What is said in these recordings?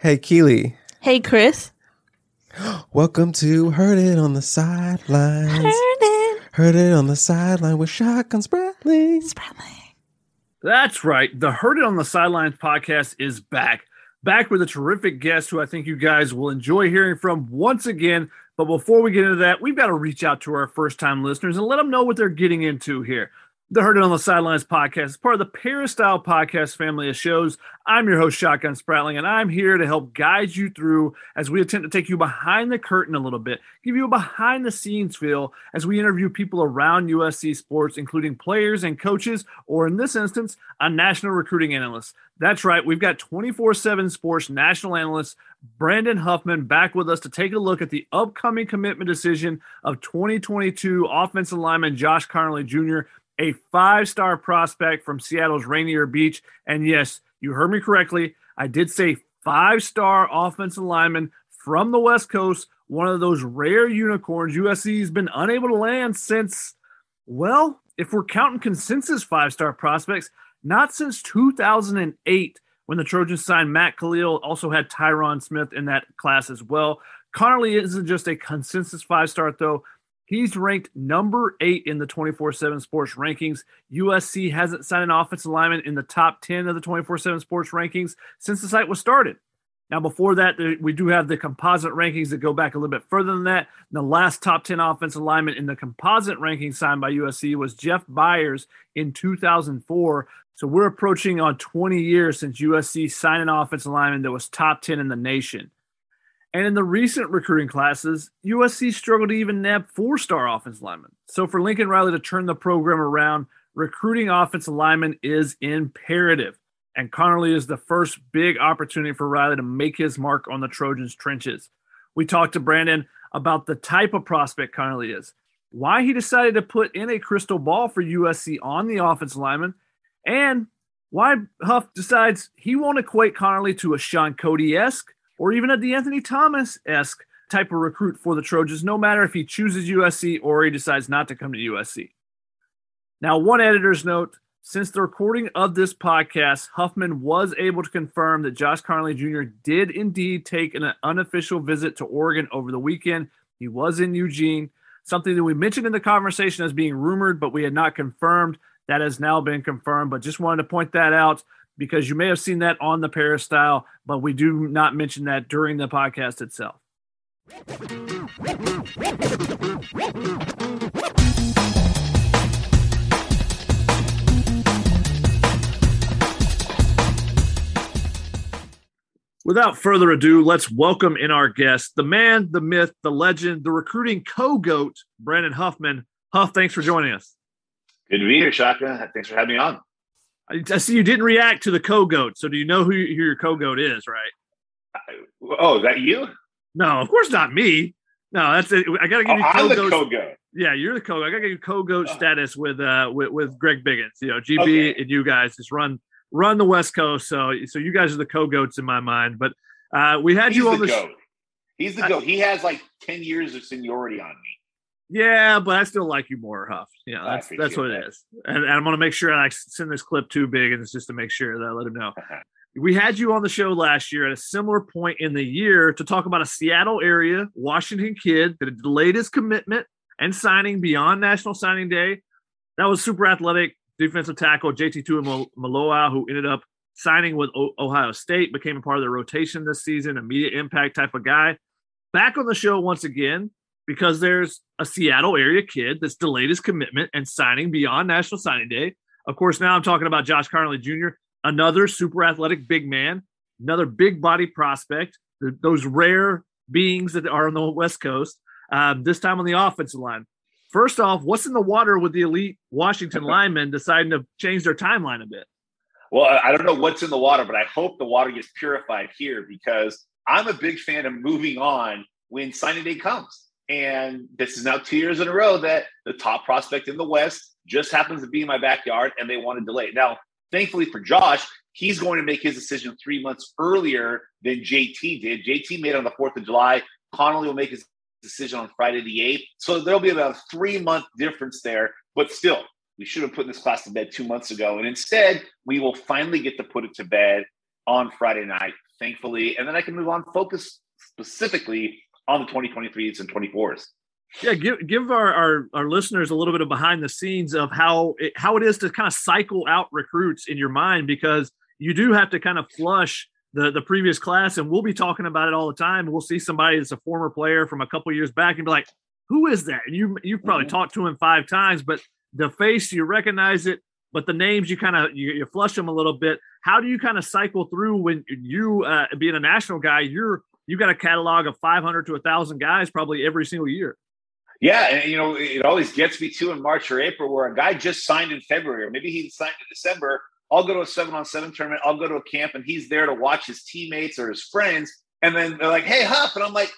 Hey, Keely. Hey, Chris. Welcome to Heard It on the Sidelines. Heard it. Heard It on the Sideline with Shotgun Spratling. Spratling. That's right. The Heard It on the Sidelines podcast is back. Back with a terrific guest who I think you guys will enjoy hearing from once again. But before we get into that, we've got to reach out to our first time listeners and let them know what they're getting into here. The It on the Sidelines podcast is part of the Peristyle podcast family of shows. I'm your host, Shotgun Spratling, and I'm here to help guide you through as we attempt to take you behind the curtain a little bit, give you a behind the scenes feel as we interview people around USC sports, including players and coaches, or in this instance, a national recruiting analyst. That's right, we've got 24 7 sports national analyst Brandon Huffman back with us to take a look at the upcoming commitment decision of 2022 offensive lineman Josh Conerly Jr a five star prospect from Seattle's Rainier Beach. And yes, you heard me correctly. I did say five star offensive lineman from the West Coast, one of those rare unicorns USC has been unable to land since, well, if we're counting consensus five star prospects, not since 2008 when the Trojans signed Matt Kalil, also had Tyron Smith in that class as well. Conerly isn't just a consensus five star, though. He's ranked number eight in the 24 7 sports rankings. USC hasn't signed an offensive lineman in the top 10 of the 24 7 sports rankings since the site was started. Now, before that, we do have the composite rankings that go back a little bit further than that. The last top 10 offensive lineman in the composite ranking signed by USC was Jeff Byers in 2004. So we're approaching on 20 years since USC signed an offensive lineman that was top 10 in the nation. And in the recent recruiting classes, USC struggled to even nab four star offensive linemen. So for Lincoln Riley to turn the program around, recruiting offensive linemen is imperative. And Conerly is the first big opportunity for Riley to make his mark on the Trojans' trenches. We talked to Brandon about the type of prospect Conerly is, why he decided to put in a crystal ball for USC on the offensive lineman, and why Huff decides he won't equate Conerly to a Shaun Cody esque or even a De'Anthony Thomas esque type of recruit for the Trojans, no matter if he chooses USC or he decides not to come to USC. Now, one editor's note since the recording of this podcast, Huffman was able to confirm that Josh Conerly Jr. did indeed take an unofficial visit to Oregon over the weekend. He was in Eugene, something that we mentioned in the conversation as being rumored, but we had not confirmed. That has now been confirmed, but just wanted to point that out because you may have seen that on the peristyle, but we do not mention that during the podcast itself. Without further ado, let's welcome in our guest, the man, the myth, the legend, the recruiting co-goat, Brandon Huffman. Huff, thanks for joining us. Good to be here, Shaka. Thanks for having me on. I see you didn't react to the co-goat. So do you know who, who your co-goat is, right? Oh, is that you? No, of course not me. No, that's it. I gotta give you oh, co-goat. co-goat. Yeah, you're the co. I gotta give you co-goat oh. status with uh with, with Greg Biggins. You know, GB okay. and you guys just run run the West Coast. So so you guys are the co-goats in my mind. But uh we had He's you on the, the goat. He's the goat. He has like ten years of seniority on me. Yeah, but I still like you more, Huff. Yeah, that's that's what that. it is. And, and I'm going to make sure I send this clip too big, and it's just to make sure that I let him know. Uh-huh. we had you on the show last year at a similar point in the year to talk about a Seattle area Washington kid that had delayed his commitment and signing beyond National Signing Day. That was super athletic defensive tackle JT Tuimoloau, who ended up signing with o- Ohio State, became a part of the rotation this season, immediate impact type of guy. Back on the show once again because there's a Seattle area kid that's delayed his commitment and signing beyond National Signing Day. Of course, now I'm talking about Josh Conerly Jr., another super athletic big man, another big body prospect, those rare beings that are on the West Coast, um, this time on the offensive line. First off, what's in the water with the elite Washington linemen deciding to change their timeline a bit? Well, I don't know what's in the water, but I hope the water gets purified here because I'm a big fan of moving on when signing day comes. And this is now two years in a row that the top prospect in the West just happens to be in my backyard and they want to delay. Now, thankfully for Josh, he's going to make his decision three months earlier than JT did. JT made it on the 4th of July. Conerly will make his decision on Friday the 8th. So there'll be about a three month difference there. But still, we should have put this class to bed two months ago. And instead, we will finally get to put it to bed on Friday night, thankfully. And then I can move on, focus specifically on the 2023s and 24s. Yeah, give give our, our, our listeners a little bit of behind the scenes of how it, how it is to kind of cycle out recruits in your mind because you do have to kind of flush the the previous class, and we'll be talking about it all the time. We'll see somebody that's a former player from a couple years back and be like, "Who is that?" And you you've probably mm-hmm. talked to him five times, but the face you recognize it, but the names you kind of you, you, flush them a little bit. How do you kind of cycle through when you uh, being a national guy, you're you got a catalog of 500 to a thousand guys probably every single year. Yeah, and you know it always gets me too in March or April where a guy just signed in February, or maybe he signed in December. I'll go to a seven on seven tournament. I'll go to a camp, and he's there to watch his teammates or his friends. And then they're like, "Hey, Huff," and I'm like,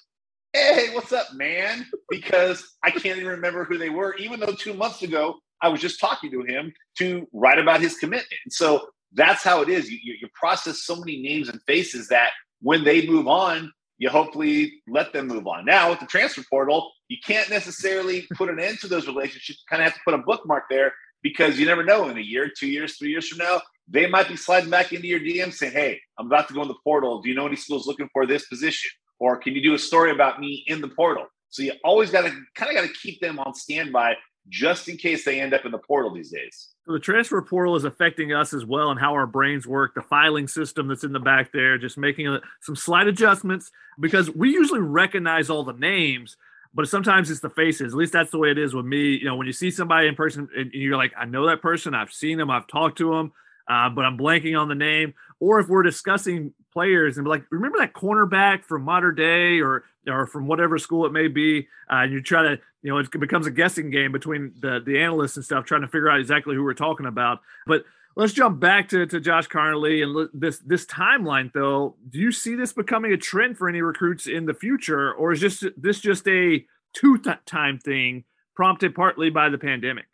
"Hey, what's up, man?" Because I can't even remember who they were, even though two months ago I was just talking to him to write about his commitment. And so that's how it is. You, you, you process so many names and faces that when they move on, you hopefully let them move on. Now with the transfer portal, you can't necessarily put an end to those relationships. You kind of have to put a bookmark there because you never know in a year, two years, three years from now, they might be sliding back into your DM saying, Hey, I'm about to go in the portal. Do you know any schools looking for this position? Or can you do a story about me in the portal? So you always got to kind of got to keep them on standby just in case they end up in the portal these days. So the transfer portal is affecting us as well and how our brains work. The filing system that's in the back there, just making a, some slight adjustments because we usually recognize all the names, but sometimes it's the faces. At least that's the way it is with me. You know, when you see somebody in person and you're like, I know that person, I've seen them, I've talked to them, uh, but I'm blanking on the name. Or if we're discussing players and like, remember that cornerback from modern day or or from whatever school it may be, uh, and you try to, you know, it becomes a guessing game between the the analysts and stuff, trying to figure out exactly who we're talking about. But let's jump back to, to Josh Conerly and this this timeline though. Do you see this becoming a trend for any recruits in the future, or is just this just a two time thing prompted partly by the pandemic?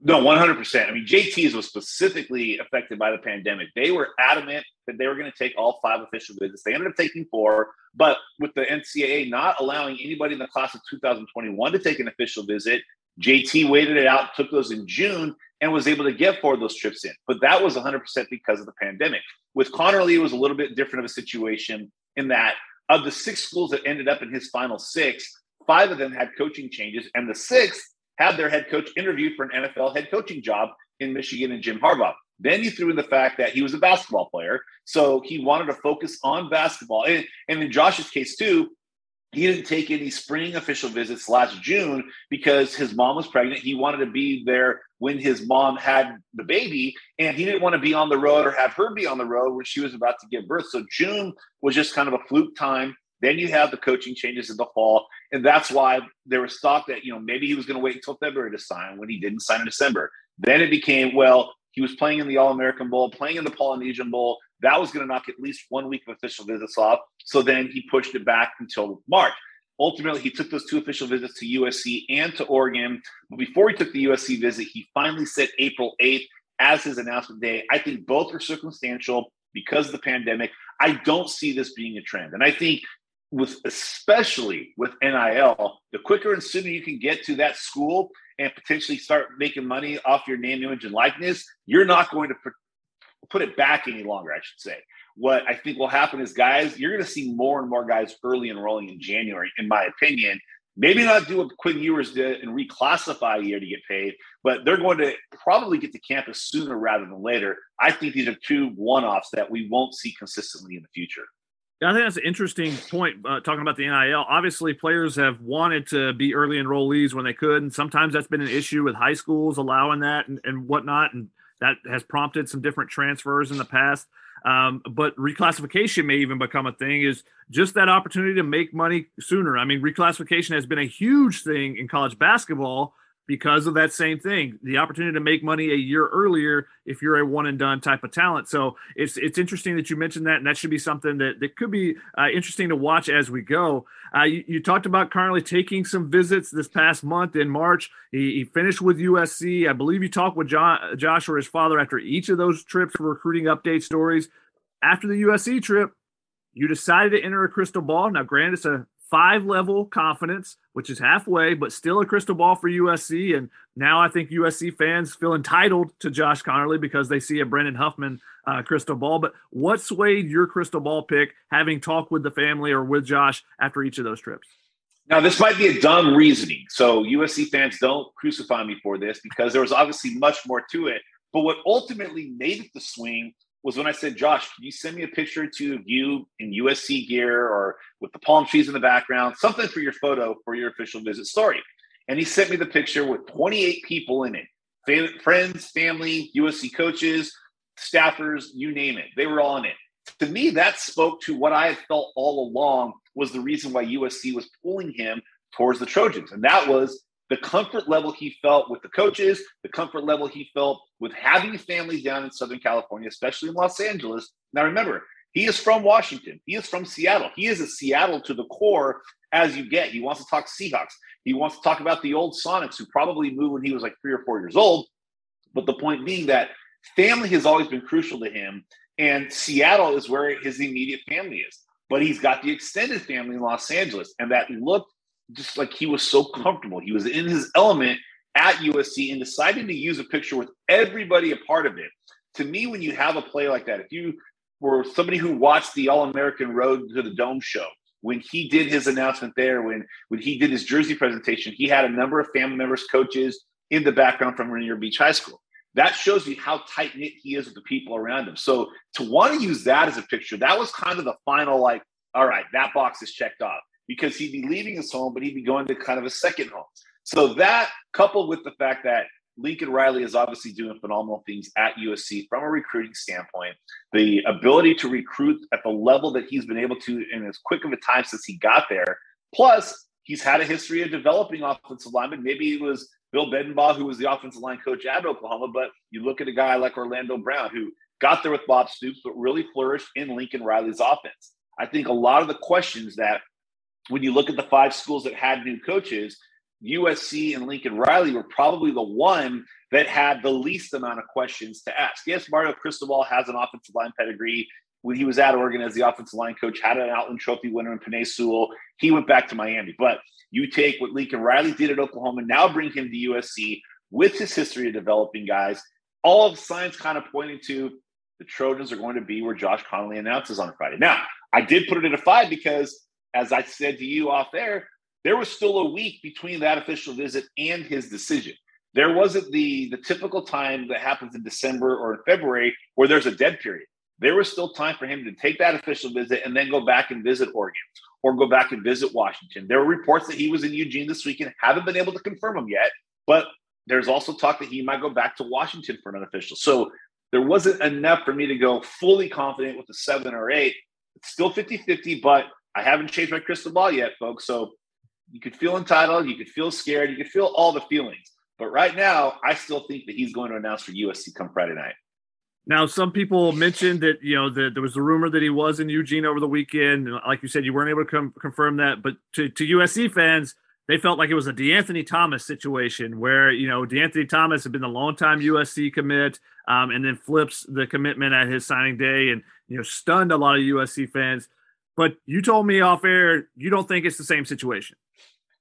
No, 100%. I mean, JT's was specifically affected by the pandemic. They were adamant that they were going to take all five official visits. They ended up taking four, but with the NCAA not allowing anybody in the class of 2021 to take an official visit, JT waited it out, took those in June, and was able to get four of those trips in. But that was 100% because of the pandemic. With Conerly, it was a little bit different of a situation in that of the six schools that ended up in his final six, five of them had coaching changes, and the sixth had their head coach interview for an NFL head coaching job in Michigan and Jim Harbaugh. Then you threw in the fact that he was a basketball player. So he wanted to focus on basketball. And, and in Josh's case, too, he didn't take any spring official visits last June because his mom was pregnant. He wanted to be there when his mom had the baby, and he didn't want to be on the road or have her be on the road when she was about to give birth. So June was just kind of a fluke time. Then you have the coaching changes in the fall. And that's why there was thought that, you know, maybe he was going to wait until February to sign when he didn't sign in December. Then it became, well, he was playing in the All American Bowl, playing in the Polynesian Bowl. That was going to knock at least one week of official visits off. So then he pushed it back until March. Ultimately, he took those two official visits to USC and to Oregon. But before he took the USC visit, he finally set April 8th as his announcement day. I think both are circumstantial because of the pandemic. I don't see this being a trend. And I think with especially with NIL, the quicker and sooner you can get to that school and potentially start making money off your name, image, and likeness, you're not going to put it back any longer, I should say. What I think will happen is, guys, you're going to see more and more guys early enrolling in January, in my opinion. Maybe not do what Quinn Ewers did and reclassify a year to get paid, but they're going to probably get to campus sooner rather than later. I think these are two one offs that we won't see consistently in the future. Yeah, I think that's an interesting point. Uh, talking about the NIL, obviously players have wanted to be early enrollees when they could, and sometimes that's been an issue with high schools allowing that and, and whatnot, and that has prompted some different transfers in the past. Um, but reclassification may even become a thing. Is just that opportunity to make money sooner. I mean, reclassification has been a huge thing in college basketball because of that same thing the opportunity to make money a year earlier if you're a one and done type of talent. So it's it's interesting that you mentioned that and that should be something that, that could be uh, interesting to watch as we go. Uh, you, you, talked about currently taking some visits this past month in march. He, he finished with usc i believe you talked with John, josh or his father after each of those trips for recruiting update stories. After the usc trip you decided to enter a crystal ball. Now granted it's a five level confidence, which is halfway, but still a crystal ball for USC. And now I think USC fans feel entitled to Josh Conerly because they see a Brandon Huffman uh, crystal ball. But what swayed your crystal ball pick, having talked with the family or with Josh after each of those trips? Now, this might be a dumb reasoning. So, USC fans don't crucify me for this because there was obviously much more to it. But what ultimately made it the swing was when I said, Josh, can you send me a picture to of you in USC gear or with the palm trees in the background, something for your photo for your official visit story? And he sent me the picture with 28 people in it Fam- friends, family, USC coaches, staffers, you name it. They were all in it. To me, that spoke to what I had felt all along was the reason why USC was pulling him towards the Trojans. And that was the comfort level he felt with the coaches, the comfort level he felt with having family down in Southern California, especially in Los Angeles. Now, remember, he is from Washington. He is from Seattle. He is a Seattle to the core as you get. He wants to talk Seahawks. He wants to talk about the old Sonics who probably moved when he was like three or four years old. But the point being that family has always been crucial to him. And Seattle is where his immediate family is. But he's got the extended family in Los Angeles. And that looked just like he was so comfortable. He was in his element at USC and deciding to use a picture with everybody a part of it. To me, when you have a play like that, if you were somebody who watched the All American Road to the Dome show, when he did his announcement there, when when he did his jersey presentation, he had a number of family members, coaches in the background from Rainier Beach High School. That shows you how tight knit he is with the people around him. So to want to use that as a picture, that was kind of the final like, all right, that box is checked off because he'd be leaving his home, but he'd be going to kind of a second home. So that coupled with the fact that Lincoln Riley is obviously doing phenomenal things at USC from a recruiting standpoint. The ability to recruit at the level that he's been able to in as quick of a time since he got there. Plus, he's had a history of developing offensive linemen. Maybe it was Bill Bedenbaugh, who was the offensive line coach at Oklahoma, but you look at a guy like Orlando Brown, who got there with Bob Stoops, but really flourished in Lincoln Riley's offense. I think a lot of the questions that when you look at the five schools that had new coaches, USC and Lincoln Riley were probably the one that had the least amount of questions to ask. Yes, Mario Cristobal has an offensive line pedigree. When he was at Oregon as the offensive line coach, had an Outland Trophy winner in Penei Sewell. He went back to Miami. But you take what Lincoln Riley did at Oklahoma, now bring him to USC with his history of developing guys. All of signs kind of pointing to the Trojans are going to be where Josh Conerly announces on Friday. Now, I did put it at a five because as I said to you off there, there was still a week between that official visit and his decision. There wasn't the the typical time that happens in December or in February where there's a dead period. There was still time for him to take that official visit and then go back and visit Oregon or go back and visit Washington. There were reports that he was in Eugene this weekend. Haven't been able to confirm them yet, but there's also talk that he might go back to Washington for an official. So there wasn't enough for me to go fully confident with the seven or eight. It's still 50 50, but I haven't changed my crystal ball yet, folks. So you could feel entitled, you could feel scared, you could feel all the feelings. But right now, I still think that he's going to announce for USC come Friday night. Now, some people mentioned that you know that there was a rumor that he was in Eugene over the weekend. Like you said, you weren't able to com- confirm that, but to, to USC fans, they felt like it was a De'Anthony Thomas situation where you know De'Anthony Thomas had been a long-time USC commit, um, and then flips the commitment at his signing day, and you know stunned a lot of USC fans. But you told me off air you don't think it's the same situation.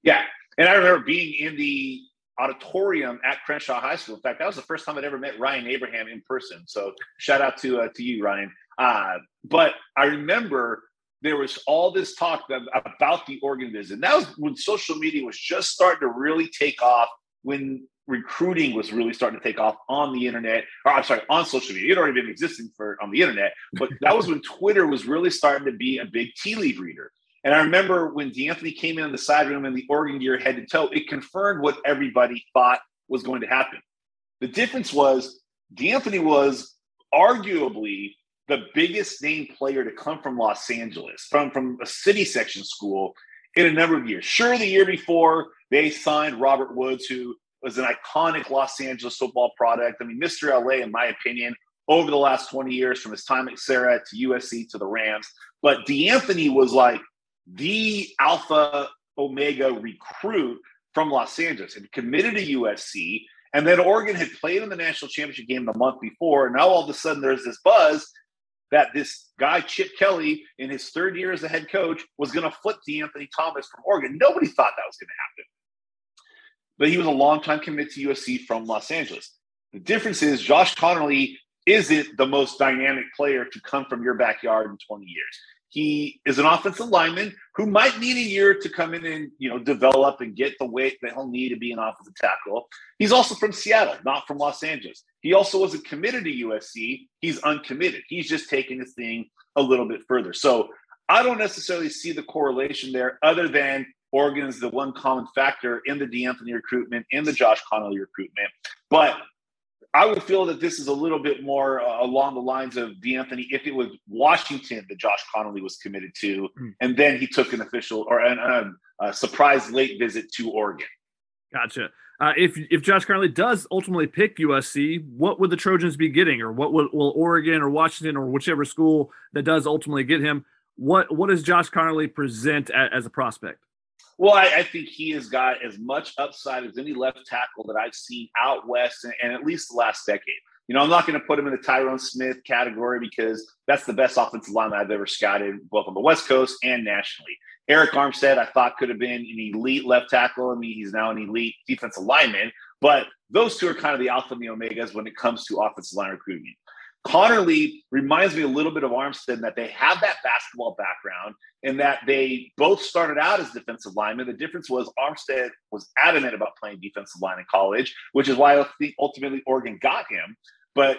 Yeah. And I remember being in the auditorium at Crenshaw High School. In fact, that was the first time I'd ever met Ryan Abraham in person. So shout out to uh, to you, Ryan. Uh, but I remember there was all this talk about the Oregon visit. That was when social media was just starting to really take off. When recruiting was really starting to take off on the internet, or I'm sorry, on social media. It already been existing for on the internet, but that was when Twitter was really starting to be a big tea leaf reader. And I remember when De'Anthony came in on the side room in the Oregon gear head to toe, it confirmed what everybody thought was going to happen. The difference was De'Anthony was arguably the biggest name player to come from Los Angeles, from, from a city section school in a number of years. Sure, the year before they signed Robert Woods, who was an iconic Los Angeles football product. I mean, Mr. LA, in my opinion, over the last 20 years, from his time at Serra to USC to the Rams. But De'Anthony was like the alpha omega recruit from Los Angeles and committed to USC. And then Oregon had played in the national championship game the month before. And now all of a sudden there's this buzz that this guy, Chip Kelly, in his third year as a head coach, was going to flip De'Anthony Thomas from Oregon. Nobody thought that was going to happen. But he was a long-time committed to USC from Los Angeles. The difference is Josh Conerly isn't the most dynamic player to come from your backyard in 20 years. He is an offensive lineman who might need a year to come in and you know develop and get the weight that he'll need to be an offensive tackle. He's also from Seattle, not from Los Angeles. He also wasn't committed to USC. He's uncommitted. He's just taking this thing a little bit further. So I don't necessarily see the correlation there, other than Oregon is the one common factor in the De'Anthony recruitment, in the Josh Conerly recruitment. But I would feel that this is a little bit more uh, along the lines of D'Anthony if it was Washington that Josh Conerly was committed to, mm. and then he took an official or an, um, a surprise late visit to Oregon. Gotcha. Uh, if if Josh Conerly does ultimately pick USC, what would the Trojans be getting, or what will, will Oregon or Washington or whichever school that does ultimately get him? What what does Josh Conerly present as a prospect? Well, I, I, think he has got as much upside as any left tackle that I've seen out west and, and at least the last decade. You know, I'm not going to put him in the Tyron Smith category because that's the best offensive lineman I've ever scouted, both on the West Coast and nationally. Arik Armstead, I thought could have been an elite left tackle. I mean, he's now an elite defensive lineman, but those two are kind of the alpha and the omegas when it comes to offensive line recruiting. Conerly reminds me a little bit of Armstead that they have that basketball background and that they both started out as defensive linemen. The difference was Armstead was adamant about playing defensive line in college, which is why I think ultimately Oregon got him. But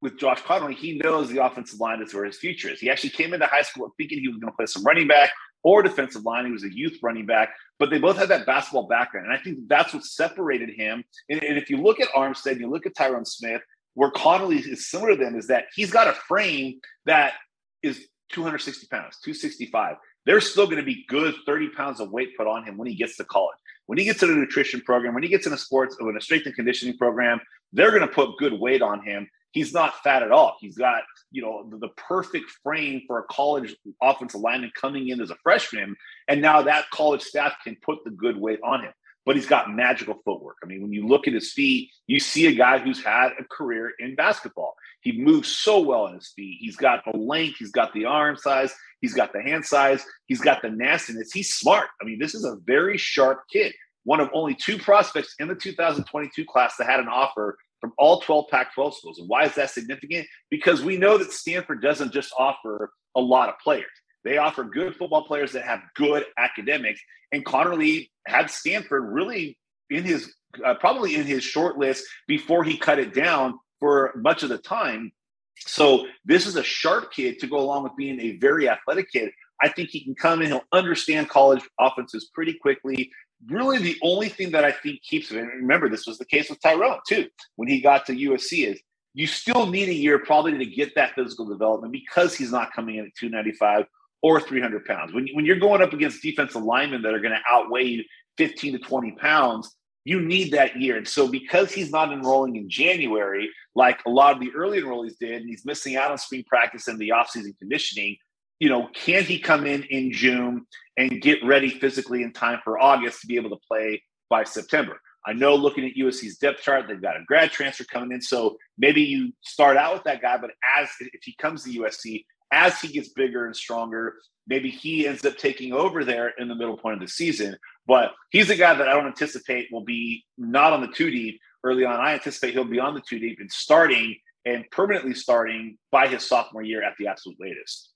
with Josh Conerly, he knows the offensive line is where his future is. He actually came into high school thinking he was going to play some running back or defensive line. He was a youth running back, but they both had that basketball background. And I think that's what separated him. And, and if you look at Armstead, you look at Tyron Smith, where Conerly is similar to them is that he's got a frame that is 260 pounds, 265. There's still going to be good 30 pounds of weight put on him when he gets to college. When he gets in a nutrition program, when he gets in a sports or in a strength and conditioning program, they're going to put good weight on him. He's not fat at all. He's got, you know, the, the perfect frame for a college offensive lineman coming in as a freshman. And now that college staff can put the good weight on him but he's got magical footwork. I mean, when you look at his feet, you see a guy who's had a career in basketball. He moves so well on his feet. He's got the length, he's got the arm size, he's got the hand size, he's got the nastiness. He's smart. I mean, this is a very sharp kid. One of only two prospects in the 2022 class that had an offer from all 12 Pac 12 schools. And why is that significant? Because we know that Stanford doesn't just offer a lot of players. They offer good football players that have good academics. And Conerly had Stanford really in his uh, probably in his short list before he cut it down for much of the time. So this is a sharp kid to go along with being a very athletic kid. I think he can come in, he'll understand college offenses pretty quickly. Really, the only thing that I think keeps him, remember, this was the case with Tyron too, when he got to USC, is you still need a year probably to get that physical development because he's not coming in at 295 or 300 pounds. When, when you're going up against defensive linemen that are going to outweigh you 15 to 20 pounds, you need that year. And so, because he's not enrolling in January, like a lot of the early enrollees did, and he's missing out on spring practice and the offseason conditioning, you know, can he come in in June and get ready physically in time for August to be able to play by September? I know looking at USC's depth chart, they've got a grad transfer coming in. So maybe you start out with that guy, but as if he comes to USC, as he gets bigger and stronger, maybe he ends up taking over there in the middle point of the season. But he's a guy that I don't anticipate will be not on the two deep early on. I anticipate he'll be on the two deep and starting and permanently starting by his sophomore year at the absolute latest.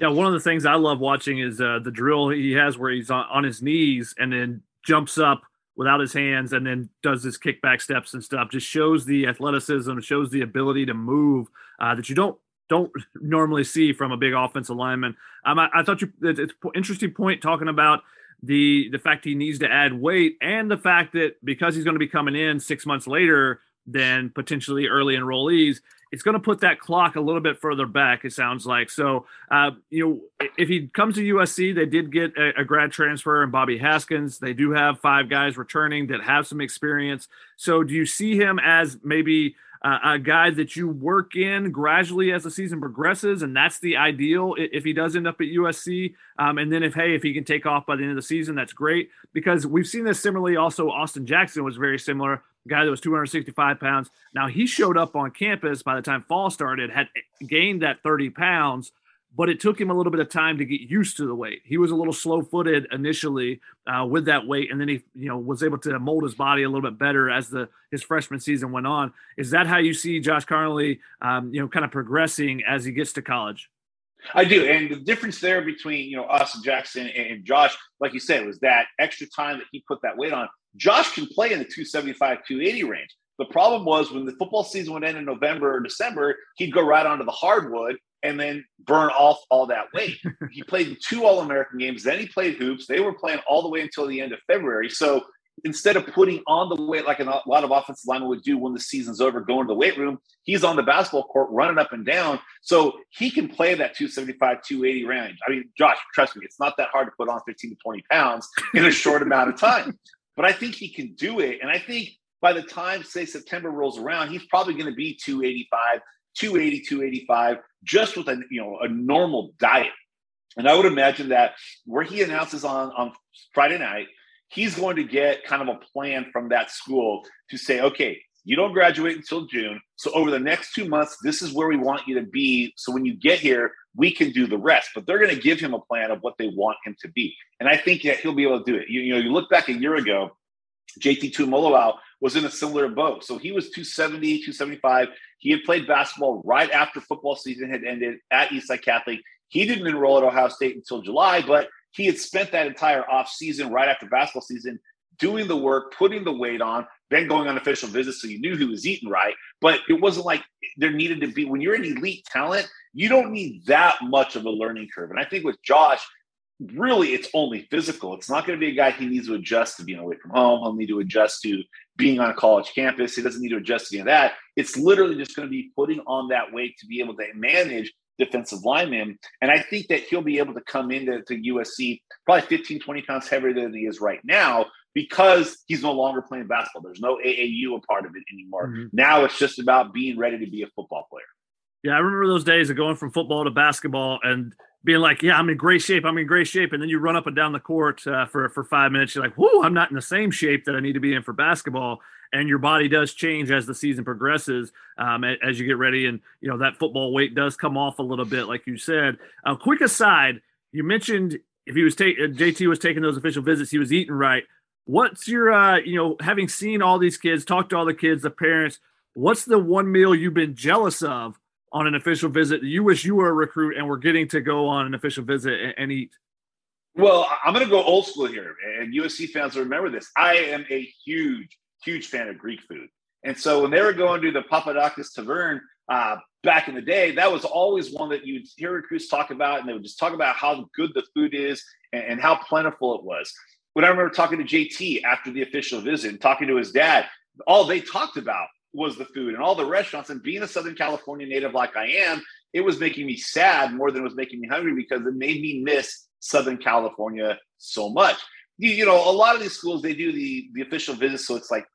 Yeah, one of the things I love watching is uh, the drill he has where he's on, on his knees and then jumps up without his hands and then does his kickback steps and stuff. Just shows the athleticism, shows the ability to move uh, that you don't don't normally see from a big offensive lineman. Um, I, I thought you it's interesting point talking about the the fact he needs to add weight and the fact that because he's going to be coming in six months later, than potentially early enrollees it's going to put that clock a little bit further back. It sounds like so. Uh, you know, if he comes to USC, they did get a, a, grad transfer and Bobby Haskins. They do have five guys returning that have some experience. So, do you see him as maybe? Uh, a guy that you work in gradually as the season progresses, and that's the ideal if he does end up at USC. Um, and then if hey, if he can take off by the end of the season, that's great because we've seen this similarly. Also, Austin Jackson was very similar guy that was 265 pounds. Now he showed up on campus by the time fall started, had gained that 30 pounds, but it took him a little bit of time to get used to the weight. He was a little slow-footed initially uh, with that weight, and then he, you know, was able to mold his body a little bit better as the his freshman season went on. Is that how you see Josh Conerly, um, you know, kind of progressing as he gets to college? I do, and the difference there between you know Austin Jackson and Josh, like you said, was that extra time that he put that weight on. Josh can play in the 275, 280 range. The problem was when the football season would end in November or December, he'd go right onto the hardwood and then burn off all that weight. he played two All American games, then he played hoops. They were playing all the way until the end of February. So instead of putting on the weight like a lot of offensive linemen would do when the season's over, going to the weight room, he's on the basketball court running up and down. So he can play that 275, 280 range. I mean, Josh, trust me, it's not that hard to put on 15 to 20 pounds in a short amount of time. But I think he can do it. And I think by the time, say, September rolls around, he's probably going to be 285, 280, 285, just with a you know a normal diet. And I would imagine that where he announces on, on Friday night, he's going to get kind of a plan from that school to say, okay, you don't graduate until June. So over the next two months, this is where we want you to be. So when you get here, we can do the rest. But they're going to give him a plan of what they want him to be. And I think that he'll be able to do it. You, you know, you look back a year ago, JT Tuimoloau was in a similar boat. So he was 270, 275. He had played basketball right after football season had ended at Eastside Catholic. He didn't enroll at Ohio State until July, but he had spent that entire off season right after basketball season doing the work, putting the weight on, then going on official visits. So you knew he was eating right. But it wasn't like there needed to be, when you're an elite talent, you don't need that much of a learning curve. And I think with Josh, really it's only physical. It's not going to be a guy he needs to adjust to being away from home. He'll need to adjust to being on a college campus. He doesn't need to adjust to any of that. It's literally just going to be putting on that weight to be able to manage defensive linemen. And I think that he'll be able to come into to USC probably 15, 20 pounds heavier than he is right now because he's no longer playing basketball. There's no AAU a part of it anymore. Mm-hmm. Now it's just about being ready to be a football player. Yeah, I remember those days of going from football to basketball and being like, "Yeah, I'm in great shape. I'm in great shape," and then you run up and down the court uh, for for five minutes. You're like, "Whoo, I'm not in the same shape that I need to be in for basketball." And your body does change as the season progresses, um, as you get ready, and you know that football weight does come off a little bit, like you said. A uh, quick aside, you mentioned if he was taking uh, JT was taking those official visits, he was eating right. What's your, uh, you know, having seen all these kids, talked to all the kids, the parents, what's the one meal you've been jealous of on an official visit you wish you were a recruit and were getting to go on an official visit and, and eat? Well, I'm going to go old school here, and USC fans will remember this. I am a huge, huge fan of Greek food. And so when they were going to the Papadakis Tavern uh, back in the day, that was always one that you'd hear recruits talk about, and they would just talk about how good the food is and, and how plentiful it was. When I remember talking to JT after the official visit and talking to his dad, all they talked about was the food and all the restaurants. And being a Southern California native like I am, it was making me sad more than it was making me hungry because it made me miss Southern California so much. You, you know, a lot of these schools they do the the official visits, so it's like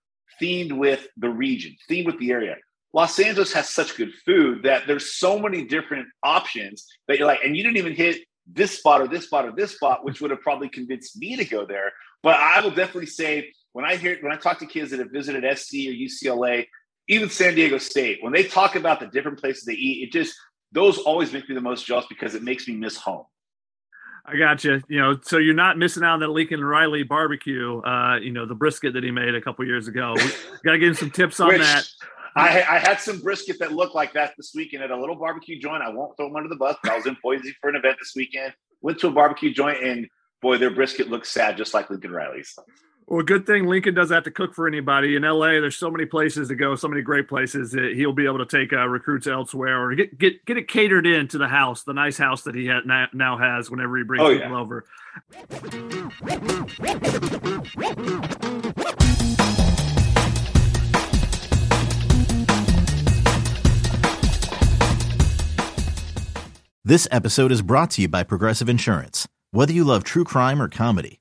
themed with the region, themed with the area. Los Angeles has such good food that there's so many different options that you're like, and you didn't even hit this spot or this spot or this spot, which would have probably convinced me to go there. But I will definitely say when I hear when I talk to kids that have visited SC or UCLA, even San Diego State, when they talk about the different places they eat, it just those always make me the most jealous because it makes me miss home. I got you. You know, so you're not missing out on that Lincoln Riley barbecue. Uh, you know, the brisket that he made a couple years ago. Got to give him some tips on Which, that. I, I, had some brisket that looked like that this weekend at a little barbecue joint. I won't throw them under the bus. I was in Boise for an event this weekend. Went to a barbecue joint, and boy, their brisket looks sad, just like Lincoln Riley's. Well, good thing Lincoln doesn't have to cook for anybody in LA. There's so many places to go, so many great places that he'll be able to take uh, recruits elsewhere or get get get it catered into the house, the nice house that he ha- now has whenever he brings oh, people yeah. over. This episode is brought to you by Progressive Insurance. Whether you love true crime or comedy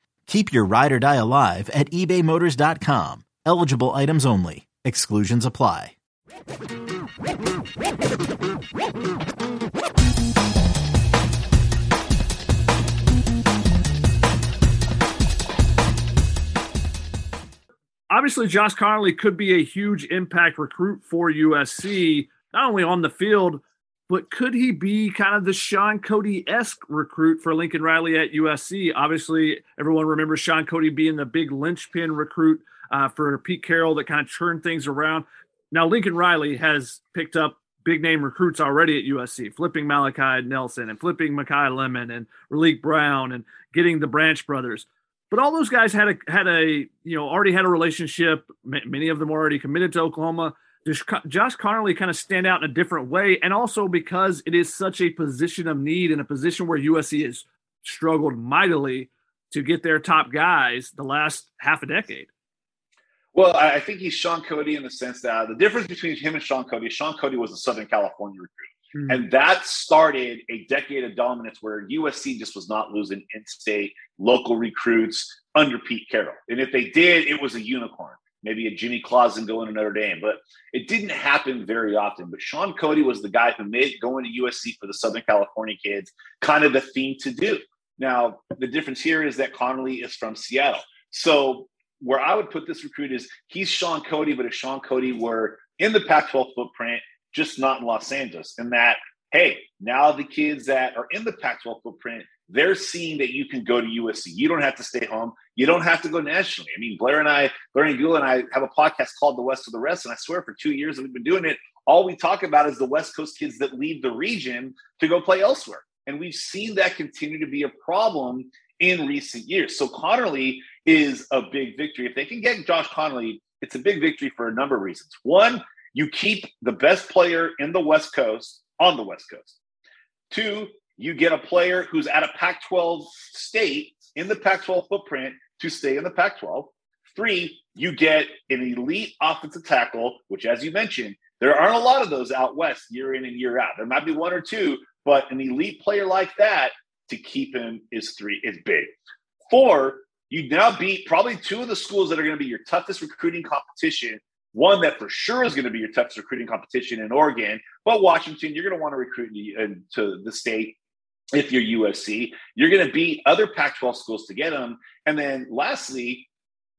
Keep your ride or die alive at ebaymotors.com. Eligible items only. Exclusions apply. Obviously, Josh Conerly could be a huge impact recruit for USC, not only on the field, but could he be kind of the Shaun Cody esque recruit for Lincoln Riley at USC? Obviously, everyone remembers Shaun Cody being the big linchpin recruit uh, for Pete Carroll that kind of turned things around. Now, Lincoln Riley has picked up big name recruits already at USC, flipping Malachi Nelson and flipping Makai Lemon and Raleek Brown and getting the Branch brothers. But all those guys had a had a you know already had a relationship. Many of them already committed to Oklahoma. Does Josh Conerly kind of stand out in a different way? And also because it is such a position of need in a position where USC has struggled mightily to get their top guys the last half a decade. Well, I think he's Shaun Cody in the sense that the difference between him and Shaun Cody, Shaun Cody was a Southern California recruit. Mm-hmm. And that started a decade of dominance where USC just was not losing in state local recruits under Pete Carroll. And if they did, it was a unicorn, maybe a Jimmy Clausen going to Notre Dame. But it didn't happen very often. But Shaun Cody was the guy who made going to USC for the Southern California kids kind of the thing to do. Now, the difference here is that Conerly is from Seattle. So where I would put this recruit is he's Shaun Cody, but if Shaun Cody were in the Pac 12 footprint, just not in Los Angeles. And that, hey, now the kids that are in the Pac 12 footprint, they're seeing that you can go to USC. You don't have to stay home. You don't have to go nationally. I mean, Blair and I, Blair Angulo and I have a podcast called The West of the Rest. And I swear for two years that we've been doing it, all we talk about is the West Coast kids that leave the region to go play elsewhere. And we've seen that continue to be a problem in recent years. So Conerly is a big victory. If they can get Josh Conerly, it's a big victory for a number of reasons. One, you keep the best player in the West Coast on the West Coast. Two, you get a player who's at a Pac 12 state in the Pac 12 footprint to stay in the Pac 12. Three, you get an elite offensive tackle, which, as you mentioned, there aren't a lot of those out west year in and year out. There might be one or two, but an elite player like that to keep him is three is big. Four, you now beat probably two of the schools that are going to be your toughest recruiting competition one that for sure is going to be your toughest recruiting competition in Oregon, but Washington, you're going to want to recruit to the state if you're USC. You're going to beat other Pac 12 schools to get them. And then lastly,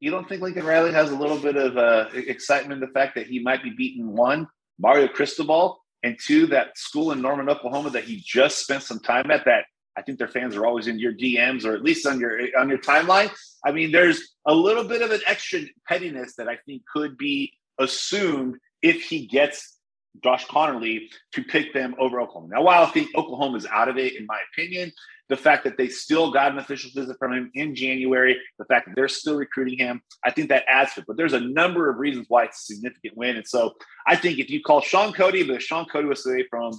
you don't think Lincoln Riley has a little bit of uh, excitement the fact that he might be beating one, Mario Cristobal, and two, that school in Norman, Oklahoma that he just spent some time at that I think their fans are always in your DMs or at least on your on your timeline. I mean, there's a little bit of an extra pettiness that I think could be assumed if he gets Josh Conerly to pick them over Oklahoma. Now, while I think Oklahoma is out of it, in my opinion, the fact that they still got an official visit from him in January, the fact that they're still recruiting him, I think that adds to it. But there's a number of reasons why it's a significant win. And so I think if you call Shaun Cody, but Shaun Cody was say from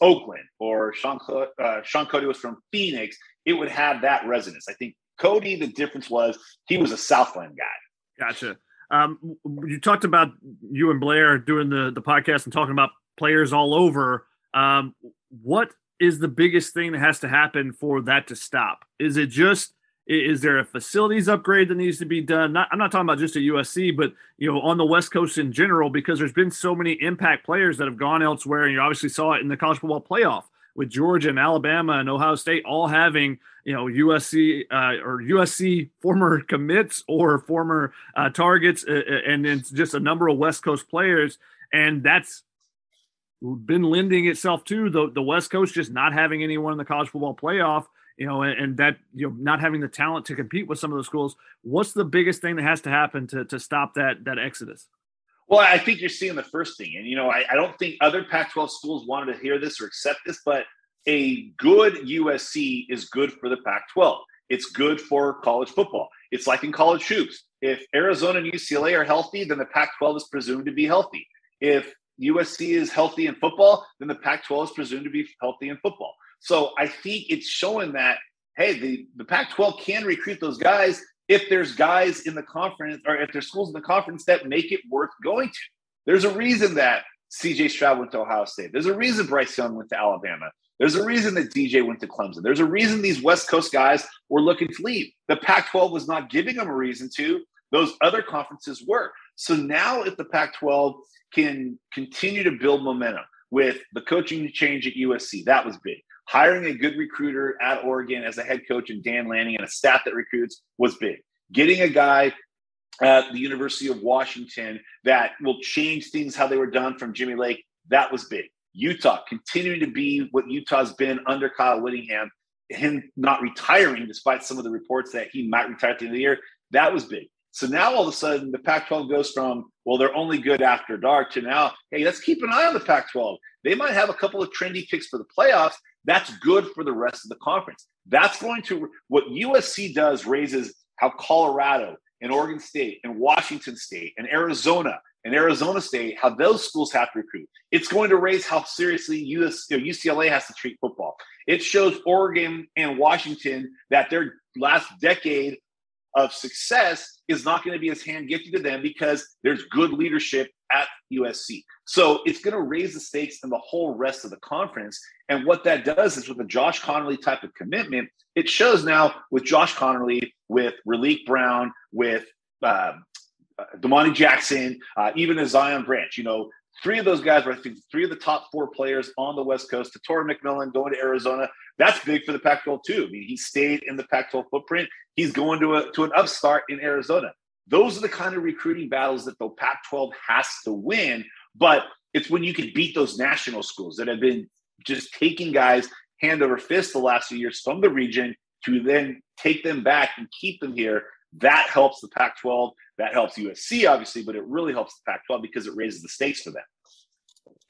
Oakland or Shaun, uh, Shaun Cody was from Phoenix, it would have that resonance. I think Cody, the difference was he was a Southland guy. Gotcha. Um, you talked about you and Blair doing the the podcast and talking about players all over. Um, what is the biggest thing that has to happen for that to stop? Is it just is there a facilities upgrade that needs to be done? Not, I'm not talking about just at USC, but you know, on the West Coast in general, because there's been so many impact players that have gone elsewhere, and you obviously saw it in the college football playoff with Georgia and Alabama and Ohio State all having you know USC uh, or USC former commits or former uh, targets, uh, uh and then just a number of West Coast players, and that's been lending itself to the the West Coast just not having anyone in the college football playoff you know, and, and, that you know not having the talent to compete with some of those schools. What's the biggest thing that has to happen to to stop that that exodus? Well, I think you're seeing the first thing, and you know, I, I don't think other Pac-12 schools wanted to hear this or accept this, but a good USC is good for the Pac-12. It's good for college football. It's like in college hoops. If Arizona and UCLA are healthy, then the Pac-12 is presumed to be healthy. If USC is healthy in football, then the Pac-12 is presumed to be healthy in football. So I think it's showing that hey, the, the Pac-12 can recruit those guys if there's guys in the conference or if there's schools in the conference that make it worth going to. There's a reason that CJ Stroud went to Ohio State. There's a reason Bryce Young went to Alabama. There's a reason that DJ went to Clemson. There's a reason these West Coast guys were looking to leave. The Pac 12 was not giving them a reason to, those other conferences were. So now, if the Pac 12 can continue to build momentum with the coaching change at USC, that was big hiring a good recruiter at Oregon as a head coach and Dan Lanning and a staff that recruits was big. Getting a guy at the University of Washington that will change things how they were done from Jimmy Lake, that was big. Utah continuing to be what Utah's been under Kyle Whittingham, him not retiring despite some of the reports that he might retire at the end of the year, that was big. So now all of a sudden the Pac 12 goes from, well, they're only good after dark to now, hey, let's keep an eye on the Pac 12. They might have a couple of trendy picks for the playoffs. That's good for the rest of the conference. That's going to, what USC does raises how Colorado and Oregon State and Washington State and Arizona and Arizona State, how those schools have to recruit. It's going to raise how seriously US, UCLA has to treat football. It shows Oregon and Washington that their last decade of success is not going to be as hand gifted to them because there's good leadership at USC. So it's going to raise the stakes in the whole rest of the conference. And what that does is with a Josh Conerly type of commitment, it shows now with Josh Conerly, with Raleek Brown, with uh, Domani Jackson, uh, even a Zion Branch. You know, three of those guys were, I think, three of the top four players on the West Coast. Tetairoa McMillan going to Arizona. That's big for the Pac-12 too. I mean, he stayed in the Pac-12 footprint. He's going to a to an upstart in Arizona. Those are the kind of recruiting battles that the Pac-12 has to win. But it's when you can beat those national schools that have been just taking guys hand over fist the last few years from the region to then take them back and keep them here. That helps the Pac 12. That helps USC, obviously, but it really helps the Pac 12 because it raises the stakes for them.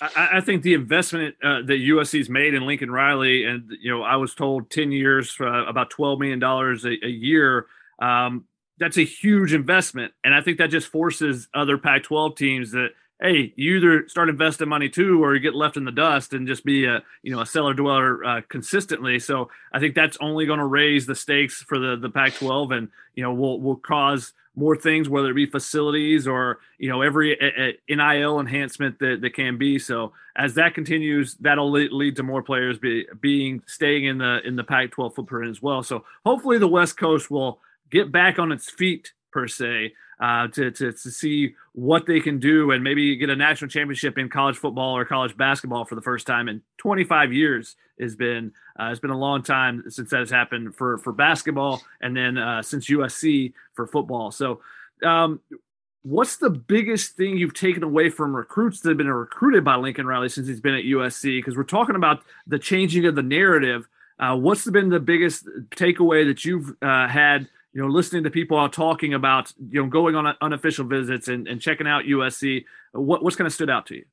I, I think the investment uh, that USC's made in Lincoln Riley, and you know, I was told ten years, uh, about twelve million dollars a year. Um, that's a huge investment, and I think that just forces other Pac-12 teams that hey, you either start investing money too, or you get left in the dust and just be a you know a cellar dweller uh, consistently. So I think that's only going to raise the stakes for the the Pac-12, and you know will will cause more things, whether it be facilities or you know every a, a NIL enhancement that, that can be. So as that continues, that'll lead, lead to more players be, being staying in the in the Pac-12 footprint as well. So hopefully the West Coast will get back on its feet per se uh, to, to, to see what they can do and maybe get a national championship in college football or college basketball for the first time in 25 years has been uh, it's been a long time since that has happened for for basketball and then uh, since USC for football. So um, what's the biggest thing you've taken away from recruits that have been recruited by Lincoln Riley since he's been at USC? Because we're talking about the changing of the narrative. Uh, what's been the biggest takeaway that you've uh, had you know, listening to people out talking about, you know, going on unofficial visits and, and checking out USC, what, what's kind of stood out to you?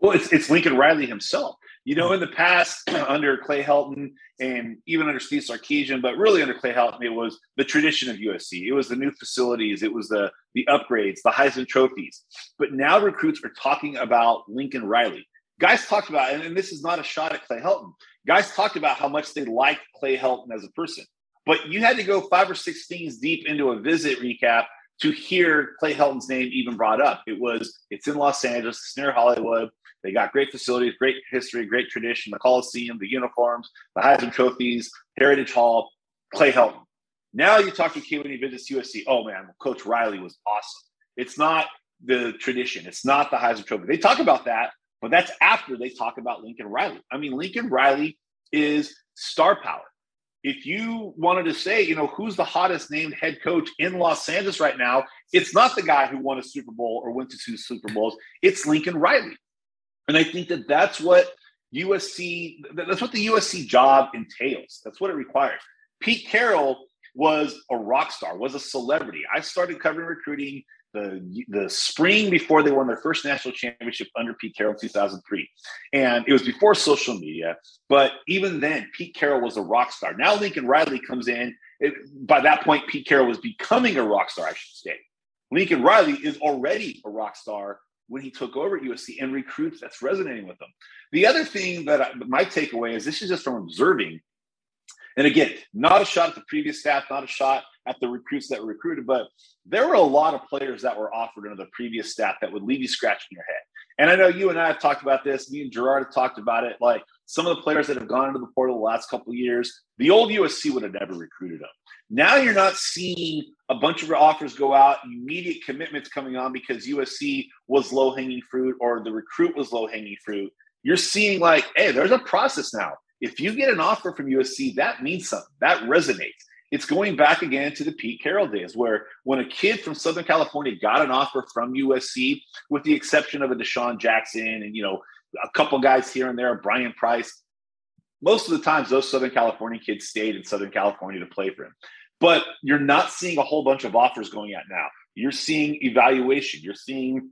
Well, it's, it's Lincoln Riley himself. You know, mm-hmm. in the past, under Clay Helton and even under Steve Sarkisian, but really under Clay Helton, it was the tradition of USC. It was the new facilities, it was the the upgrades, the Heisman trophies. But now recruits are talking about Lincoln Riley. Guys talked about, and this is not a shot at Clay Helton. Guys talked about how much they liked Clay Helton as a person. But you had to go five or six things deep into a visit recap to hear Clay Helton's name even brought up. It was it's in Los Angeles, it's near Hollywood. They got great facilities, great history, great tradition, the Coliseum, the uniforms, the Heisman trophies, Heritage Hall, Clay Helton. Now you talk to kid when he visits USC. Oh man, Coach Riley was awesome. It's not the tradition. It's not the Heisman Trophy. They talk about that, but that's after they talk about Lincoln Riley. I mean, Lincoln Riley is star power. If you wanted to say, you know, who's the hottest named head coach in Los Angeles right now, it's not the guy who won a Super Bowl or went to two Super Bowls. It's Lincoln Riley. And I think that that's what USC, that's what the USC job entails. That's what it requires. Pete Carroll was a rock star, was a celebrity. I started covering recruiting the, the spring before they won their first national championship under Pete Carroll in 2003. And it was before social media. But even then, Pete Carroll was a rock star. Now Lincoln Riley comes in. It, by that point, Pete Carroll was becoming a rock star, I should say. Lincoln Riley is already a rock star when he took over at USC and recruits that's resonating with them. The other thing that I, my takeaway is this is just from observing. And again, not a shot at the previous staff, not a shot at the recruits that were recruited, but there were a lot of players that were offered under the previous staff that would leave you scratching your head. And I know you and I have talked about this. Me and Gerard have talked about it. Like some of the players that have gone into the portal the last couple of years, the old USC would have never recruited them. Now you're not seeing a bunch of offers go out, immediate commitments coming on because USC was low hanging fruit or the recruit was low hanging fruit. You're seeing like, hey, there's a process now. If you get an offer from USC, that means something. That resonates. It's going back again to the Pete Carroll days, where when a kid from Southern California got an offer from USC, with the exception of a DeSean Jackson and you know a couple guys here and there, Brian Price, most of the times those Southern California kids stayed in Southern California to play for him. But you're not seeing a whole bunch of offers going out now. You're seeing evaluation. You're seeing